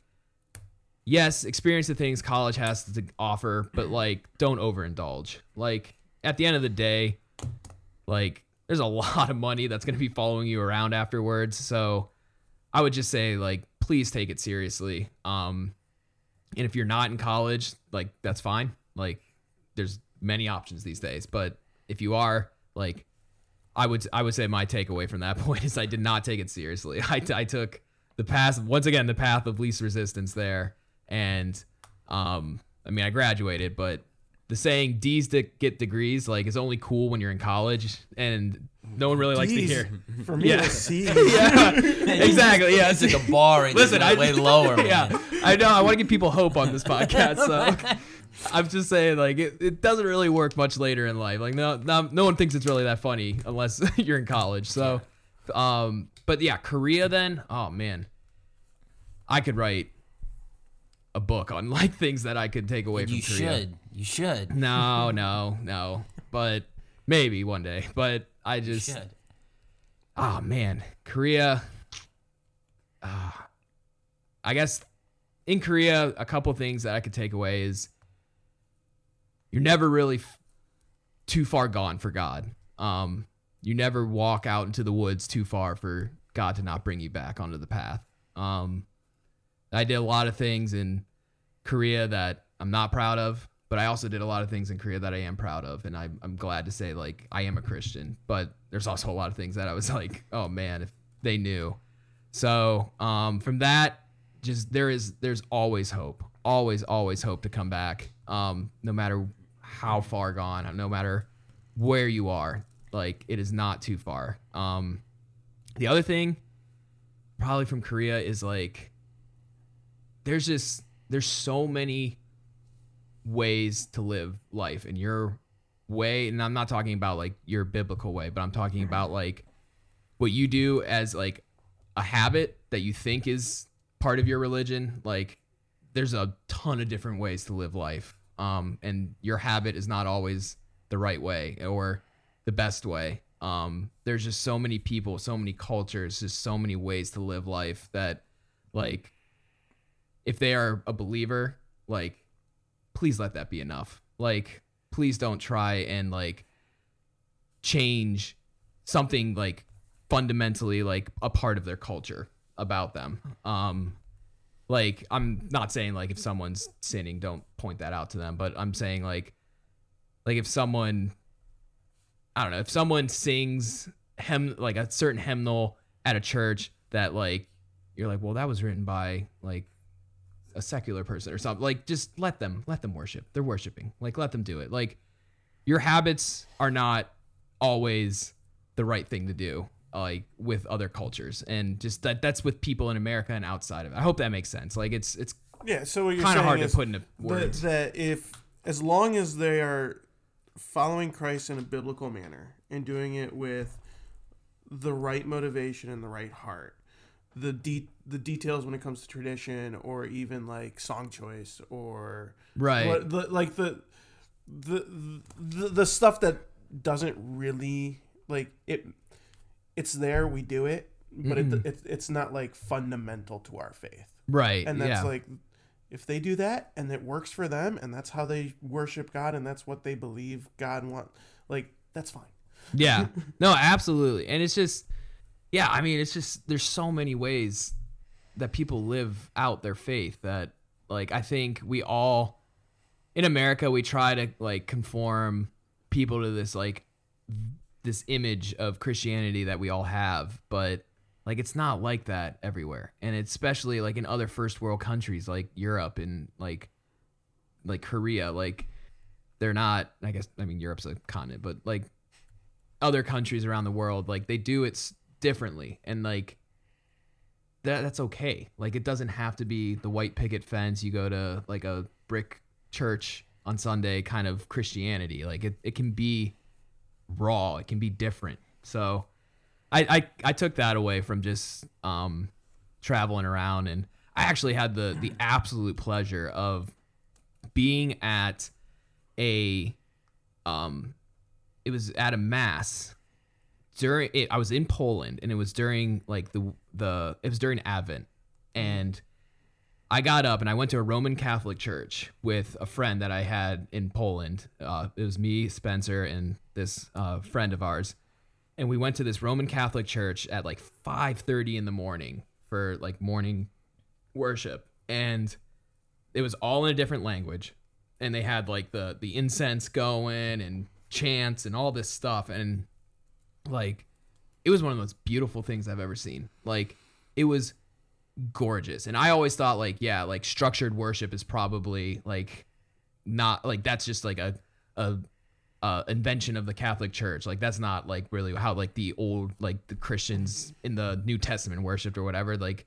yes, experience the things college has to offer, but like don't overindulge. Like at the end of the day, like there's a lot of money that's going to be following you around afterwards. So I would just say like please take it seriously. Um and if you're not in college, like that's fine. Like there's many options these days, but if you are, like I would I would say my takeaway from that point is I did not take it seriously. I, I took the path once again the path of least resistance there, and um I mean I graduated, but the saying D's to get degrees like is only cool when you're in college, and no one really likes to hear. For me, Yeah. yeah. Yeah, exactly. Yeah, It's like a bar and Listen, Listen, I- way lower. Man. yeah, I know. I want to give people hope on this podcast, so I'm just saying, like, it, it doesn't really work much later in life. Like, no, no, no one thinks it's really that funny unless you're in college. So, um, but yeah, Korea. Then, oh man, I could write a book on like things that I could take away from You Korea. should. You should. No, no, no. But maybe one day. But I just, oh man, Korea. Ah, I guess in Korea, a couple things that I could take away is you're never really f- too far gone for God. Um, you never walk out into the woods too far for God to not bring you back onto the path. Um, I did a lot of things in Korea that I'm not proud of, but I also did a lot of things in Korea that I am proud of, and I'm, I'm glad to say like I am a Christian. But there's also a lot of things that I was like, oh man, if they knew. So um, from that, just there is there's always hope, always always hope to come back, um, no matter how far gone, no matter where you are. Like it is not too far. Um, the other thing, probably from Korea, is like there's just there's so many ways to live life and your way and i'm not talking about like your biblical way but i'm talking about like what you do as like a habit that you think is part of your religion like there's a ton of different ways to live life um and your habit is not always the right way or the best way. Um there's just so many people so many cultures just so many ways to live life that like if they are a believer like please let that be enough. Like please don't try and like change something like fundamentally like a part of their culture about them. Um like i'm not saying like if someone's sinning don't point that out to them but i'm saying like like if someone i don't know if someone sings hymn like a certain hymnal at a church that like you're like well that was written by like a secular person or something like just let them let them worship. They're worshiping. Like let them do it. Like your habits are not always the right thing to do like with other cultures and just that that's with people in america and outside of it. I hope that makes sense. Like it's it's Yeah. So what you're kind of hard to put into that, words. that if as long as they are following Christ in a biblical manner and doing it with the right motivation and the right heart, the de- the details when it comes to tradition or even like song choice or right. what, the, like the, the the the stuff that doesn't really like it it's there we do it but it, Mm-mm. it it's not like fundamental to our faith right and that's yeah like if they do that and it works for them and that's how they worship god and that's what they believe god want like that's fine Yeah. No, absolutely. And it's just yeah, I mean, it's just there's so many ways that people live out their faith that like I think we all in America we try to like conform people to this like this image of Christianity that we all have, but like it's not like that everywhere. And especially like in other first world countries like Europe and like like Korea, like they're not I guess I mean Europe's a continent, but like other countries around the world like they do it differently. And like that that's okay. Like it doesn't have to be the white picket fence you go to like a brick church on sunday kind of christianity. Like it, it can be raw. It can be different. So I, I i took that away from just um traveling around. And i actually had the the absolute pleasure of being at a um it was at a mass during it, I was in Poland and it was during like the the it was during Advent. And I got up and I went to a Roman Catholic church with a friend that I had in Poland. Uh, it was me, Spencer, and this uh, friend of ours. and we went to this Roman Catholic church at like 5:30 in the morning for like morning worship and it was all in a different language and they had like the the incense going and chants and all this stuff and like it was one of the most beautiful things I've ever seen. Like it was gorgeous. And I always thought like yeah, like structured worship is probably like not like that's just like a a uh, invention of the Catholic Church. Like that's not like really how like the old like the Christians in the New Testament worshipped or whatever. Like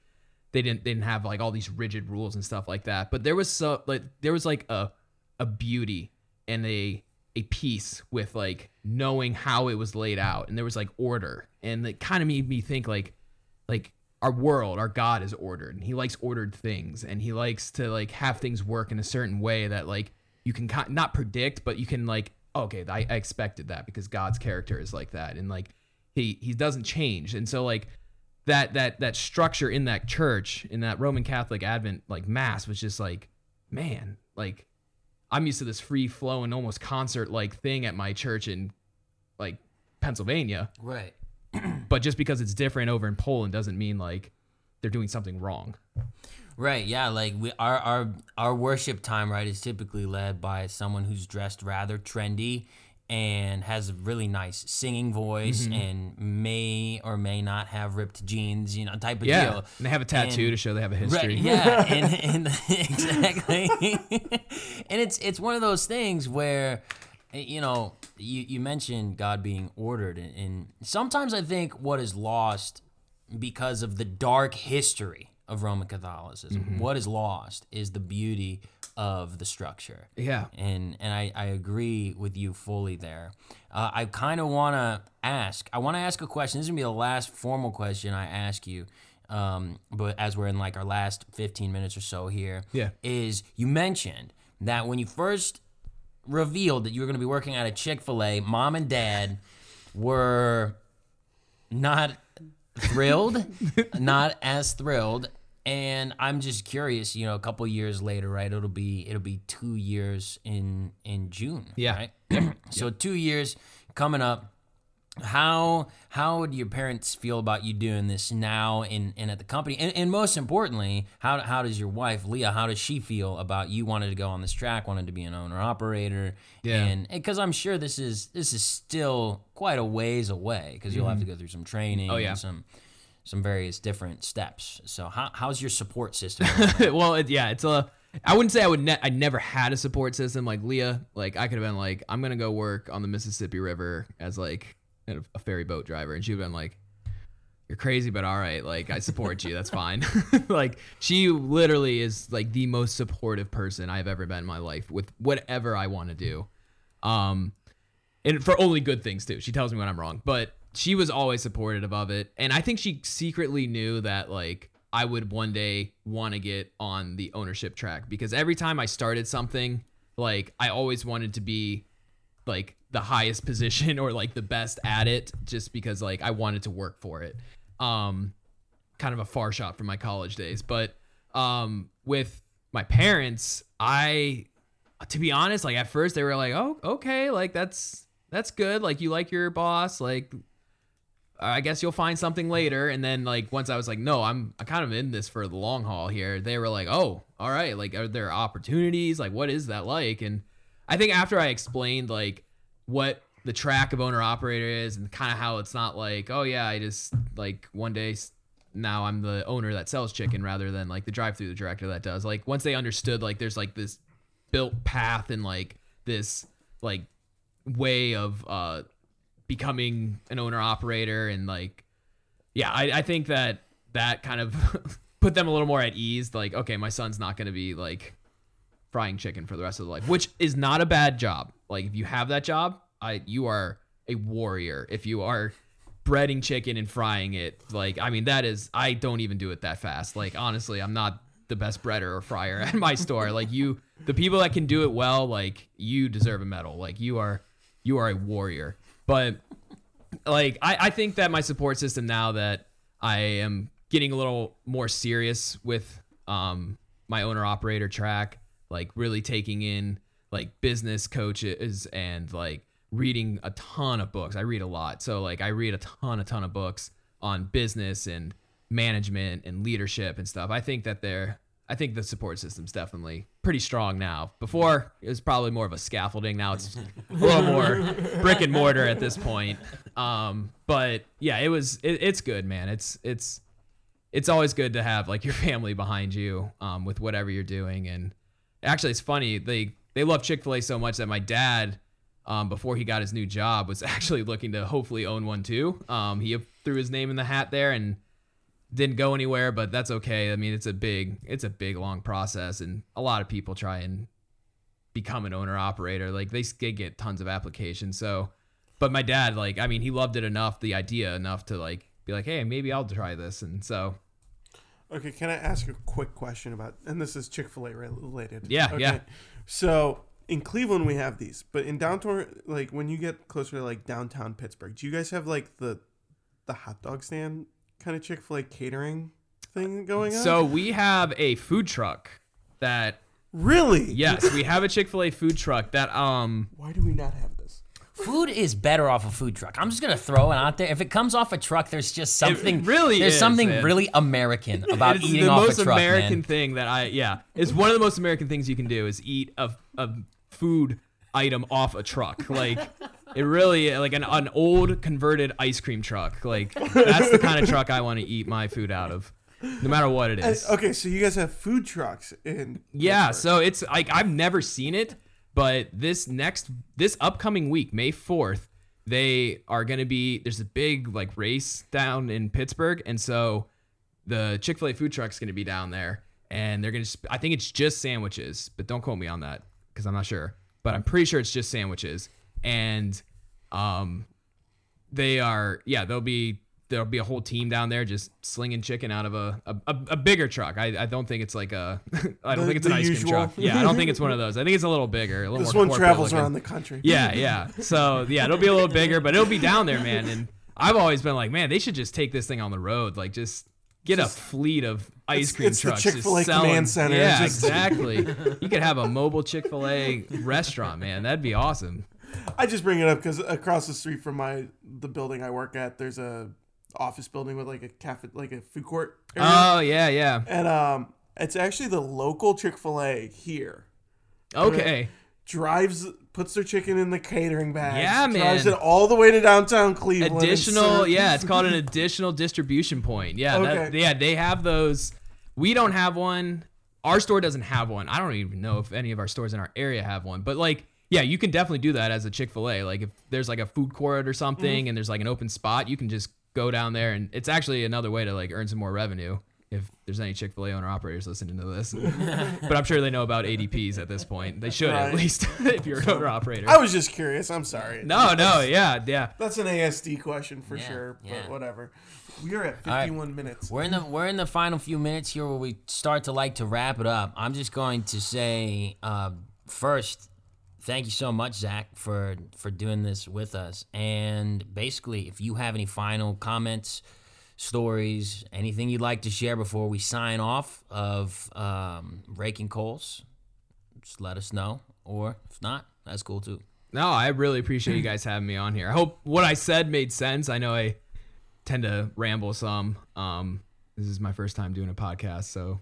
they didn't they didn't have like all these rigid rules and stuff like that. But there was so like there was like a a beauty and a a peace with like knowing how it was laid out and there was like order and it kind of made me think like like our world our god is ordered and he likes ordered things and he likes to like have things work in a certain way that like you can not predict but you can like okay I, I expected that because god's character is like that. And like he he doesn't change. And so like that that that structure in that church in that roman catholic advent like mass was just like man like i'm used to this free flowing almost concert like thing at my church in like pennsylvania. Right. but just because it's different over in poland doesn't mean like they're doing something wrong Right, yeah, like we our our our worship time right is typically led by someone who's dressed rather trendy and has a really nice singing voice Mm-hmm. and may or may not have ripped jeans, you know, type of yeah deal. and they have a tattoo And- to show they have a Right, history yeah, and, and exactly. and it's it's one of those things where eh, you know, you, you mentioned God being ordered and, and sometimes I think what is lost because of the dark history of Roman Catholicism, Mm-hmm. what is lost is the beauty of the structure. yeah And and I, I agree with you fully there. Uh, I kind of want to ask. I want to ask a question. This is gonna be the last formal question I ask you. Um, but as we're in like our last 15 minutes or so here, Yeah. is you mentioned that when you first revealed that you were going to be working at a Chick Fil A, mom and dad were not thrilled, not as thrilled. And I'm just curious, you know, a couple years later, right? It'll be it'll be two years in in June. Yeah. Right. so two years coming up. How how would your parents feel about you doing this now and, and at the company? And, and most importantly, how how does your wife Leah? How does she feel about you wanted to go on this track, wanted to be an owner operator? Yeah. And because I'm sure this is this is still quite a ways away because you'll have to mm-hmm. go through some training. Oh, yeah. And some some various different steps. So how how's your support system? well, it, yeah, it's a. I wouldn't say I would. Ne- I never had a support system like Leah. Like I could have been like, I'm gonna go work on the Mississippi River as like a, a ferry boat driver, and she'd have been like, "You're crazy, but all right. Like I support you. That's fine." like she literally is like the most supportive person I've ever been in my life with whatever I want to do. Um, and for only good things too. She tells me when I'm wrong, but she was always supportive of it, and I think she secretly knew that like I would one day want to get on the ownership track because every time I started something, like I always wanted to be like the highest position or like the best at it just because like I wanted to work for it. Um kind of a far shot from my college days, but um with my parents, I to be honest, like at first they were like, "Oh, okay, like that's that's good. Like you like your boss, like I guess you'll find something later." And then like once I was like, "No, I'm I kind of in this for the long haul here." They were like, "Oh, all right. Like are there opportunities? Like what is that like?" And I think after I explained like what the track of owner operator is and kind of how it's not like, "Oh yeah, I just like one day now I'm the owner that sells chicken rather than like the drive-through the director that does." Like once they understood like there's like this built path and like this like way of uh becoming an owner operator and like yeah I, I think that that kind of put them a little more at ease. Like okay my son's not going to be like frying chicken for the rest of the life which is not a bad job. Like if you have that job i you are a warrior. If you are breading chicken and frying it like i mean that is i don't even do it that fast. Like honestly i'm not the best breader or fryer at my store. Like you the people that can do it well like you deserve a medal. Like you are you are a warrior but like I, I think that my support system now that I am getting a little more serious with um my owner operator track, like really taking in like business coaches and like reading a ton of books. I read a lot. So like I read a ton, a ton of books on business and management and leadership and stuff. I think that they're I think the support system's definitely pretty strong now. Before it was probably more of a scaffolding. Now it's a little more brick and mortar at this point. Um, but yeah, it was it, it's good, man. It's it's it's always good to have like your family behind you um, with whatever you're doing. And actually, it's funny they they love Chick Fil A so much that my dad, um, before he got his new job, was actually looking to hopefully own one too. Um, he threw his name in the hat there and didn't go anywhere, but that's okay. I mean, it's a big it's a big long process, and a lot of people try and become an owner operator. Like they they get tons of applications. So, but my dad, like, I mean, he loved it enough, the idea enough to like be like, hey, maybe I'll try this. And so Okay, can I ask a quick question about? And this is Chick Fil A related. Yeah, okay. yeah. So in Cleveland we have these, but in downtown, like when you get closer to like downtown Pittsburgh, do you guys have like the the hot dog stand kind of Chick Fil A catering thing going on? So we have a food truck that really, yes, we have a Chick Fil A food truck that um Why do we not have this? Food is better off a food truck. I'm just gonna throw it out there. If it comes off a truck, there's just something. really there's is, something man. really American about it's eating the off most a truck, most American man. thing that I yeah it's one of the most American things you can do is eat a a food item off a truck like. It really like an, an old converted ice cream truck. Like that's the kind of truck I want to eat my food out of, no matter what it is. Uh. Okay, so you guys have food trucks in Yeah, so it's like I've never seen it, but this next this upcoming week, May 4th, they are going to be there's a big like race down in Pittsburgh and so the Chick-fil-A food truck's going to be down there and they're going to I think it's just sandwiches, but don't quote me on that cuz I'm not sure, but I'm pretty sure it's just sandwiches and um they are yeah, they'll be there'll be a whole team down there just slinging chicken out of a a, a, bigger truck. I, I don't think it's like a I don't The- think it's an ice usual. cream truck. Yeah, I don't think it's one of those. I think it's a little bigger. A little this one travels looking. around the country. Yeah, yeah. So yeah, it'll be a little bigger, but it'll be down there, man. And I've always been like, man, they should just take this thing on the road. Like just get a fleet of ice It's- cream it's the trucks. just Chick-fil-A selling- command center. Yeah, Just- exactly. you could have a mobile Chick Fil A restaurant, man. That'd be awesome. I just bring it up because across the street from my the building I work at, there's a office building with like a cafe, like a food court. Area. Oh yeah, yeah. and um, it's actually the local Chick Fil A here. Okay. Drives, puts their chicken in the catering bag. Yeah, man. Drives it all the way to downtown Cleveland. additional yeah it's called an additional distribution point yeah that, yeah they have those we don't have one our store doesn't have one i don't even know if any of our stores in our area have one but like yeah you can definitely do that as a chick-fil-a like if there's like a food court or something Mm-hmm. and there's like an open spot you can just go down there and it's actually another way to like earn some more revenue if there's any chick-fil-a owner operators listening to this but i'm sure they know about adps at this point they should at least if you're an owner operator I was just curious. I'm sorry. no no yeah yeah That's an ASD question for Yeah, sure, but whatever. We are at right. 51 minutes. We're in the we're in the final few minutes here where we start to like to wrap it up. I'm just going to say uh, first, thank you so much, Zach, for for doing this with us. And basically, if you have any final comments, stories, anything you'd like to share before we sign off of um, raking coals, just let us know. Or if not, that's cool too. No, I really appreciate you guys having me on here. I hope what I said made sense. I know I tend to ramble some. Um, this is my first time doing a podcast, so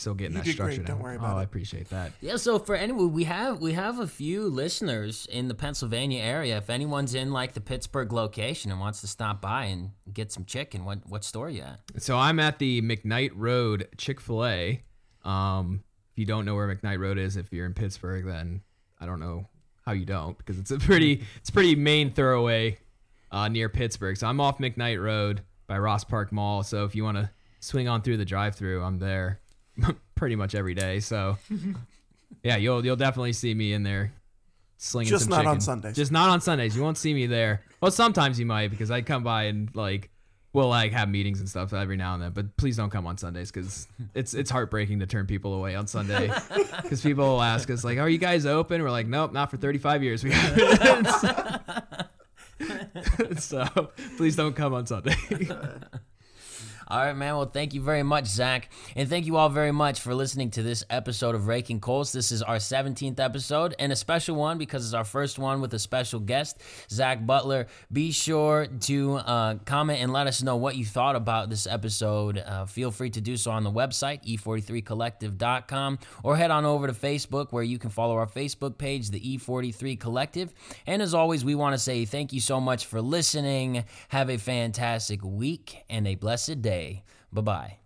still getting You that did structure great. Don't down. worry oh, about I appreciate that. Yeah, so for anyone, we have we have a few listeners in the Pennsylvania area. If anyone's in like the Pittsburgh location and wants to stop by and get some chicken, what what store you at? So I'm at the McKnight Road Chick Fil A. Um, if you don't know where McKnight Road is, if you're in Pittsburgh, then I don't know how you don't because it's a pretty it's a pretty main thoroughway uh, near Pittsburgh. So I'm off McKnight Road by Ross Park Mall. So if you want to swing on through the drive-through, I'm there pretty much every day. So yeah, you'll you'll definitely see me in there slinging Just some not on. Sundays. Just not on Sundays. You won't see me there. Well, sometimes you might because I come by and like we'll like have meetings and stuff every now and then. But please don't come on Sundays because it's it's heartbreaking to turn people away on Sunday because people will ask us like, "Are you guys open?" We're like, "Nope, not for 35 years. We haven't." so please don't come on Sunday. All right, man. Well, thank you very much, Zach. And thank you all very much for listening to this episode of Raking Coals. This is our 17th episode and a special one because it's our first one with a special guest, Zach Butler. Be sure to uh, comment and let us know what you thought about this episode. Uh, feel free to do so on the website, e43collective.com, or head on over to Facebook where you can follow our Facebook page, the E43 Collective. And as always, we want to say thank you so much for listening. Have a fantastic week and a blessed day. Bye bye.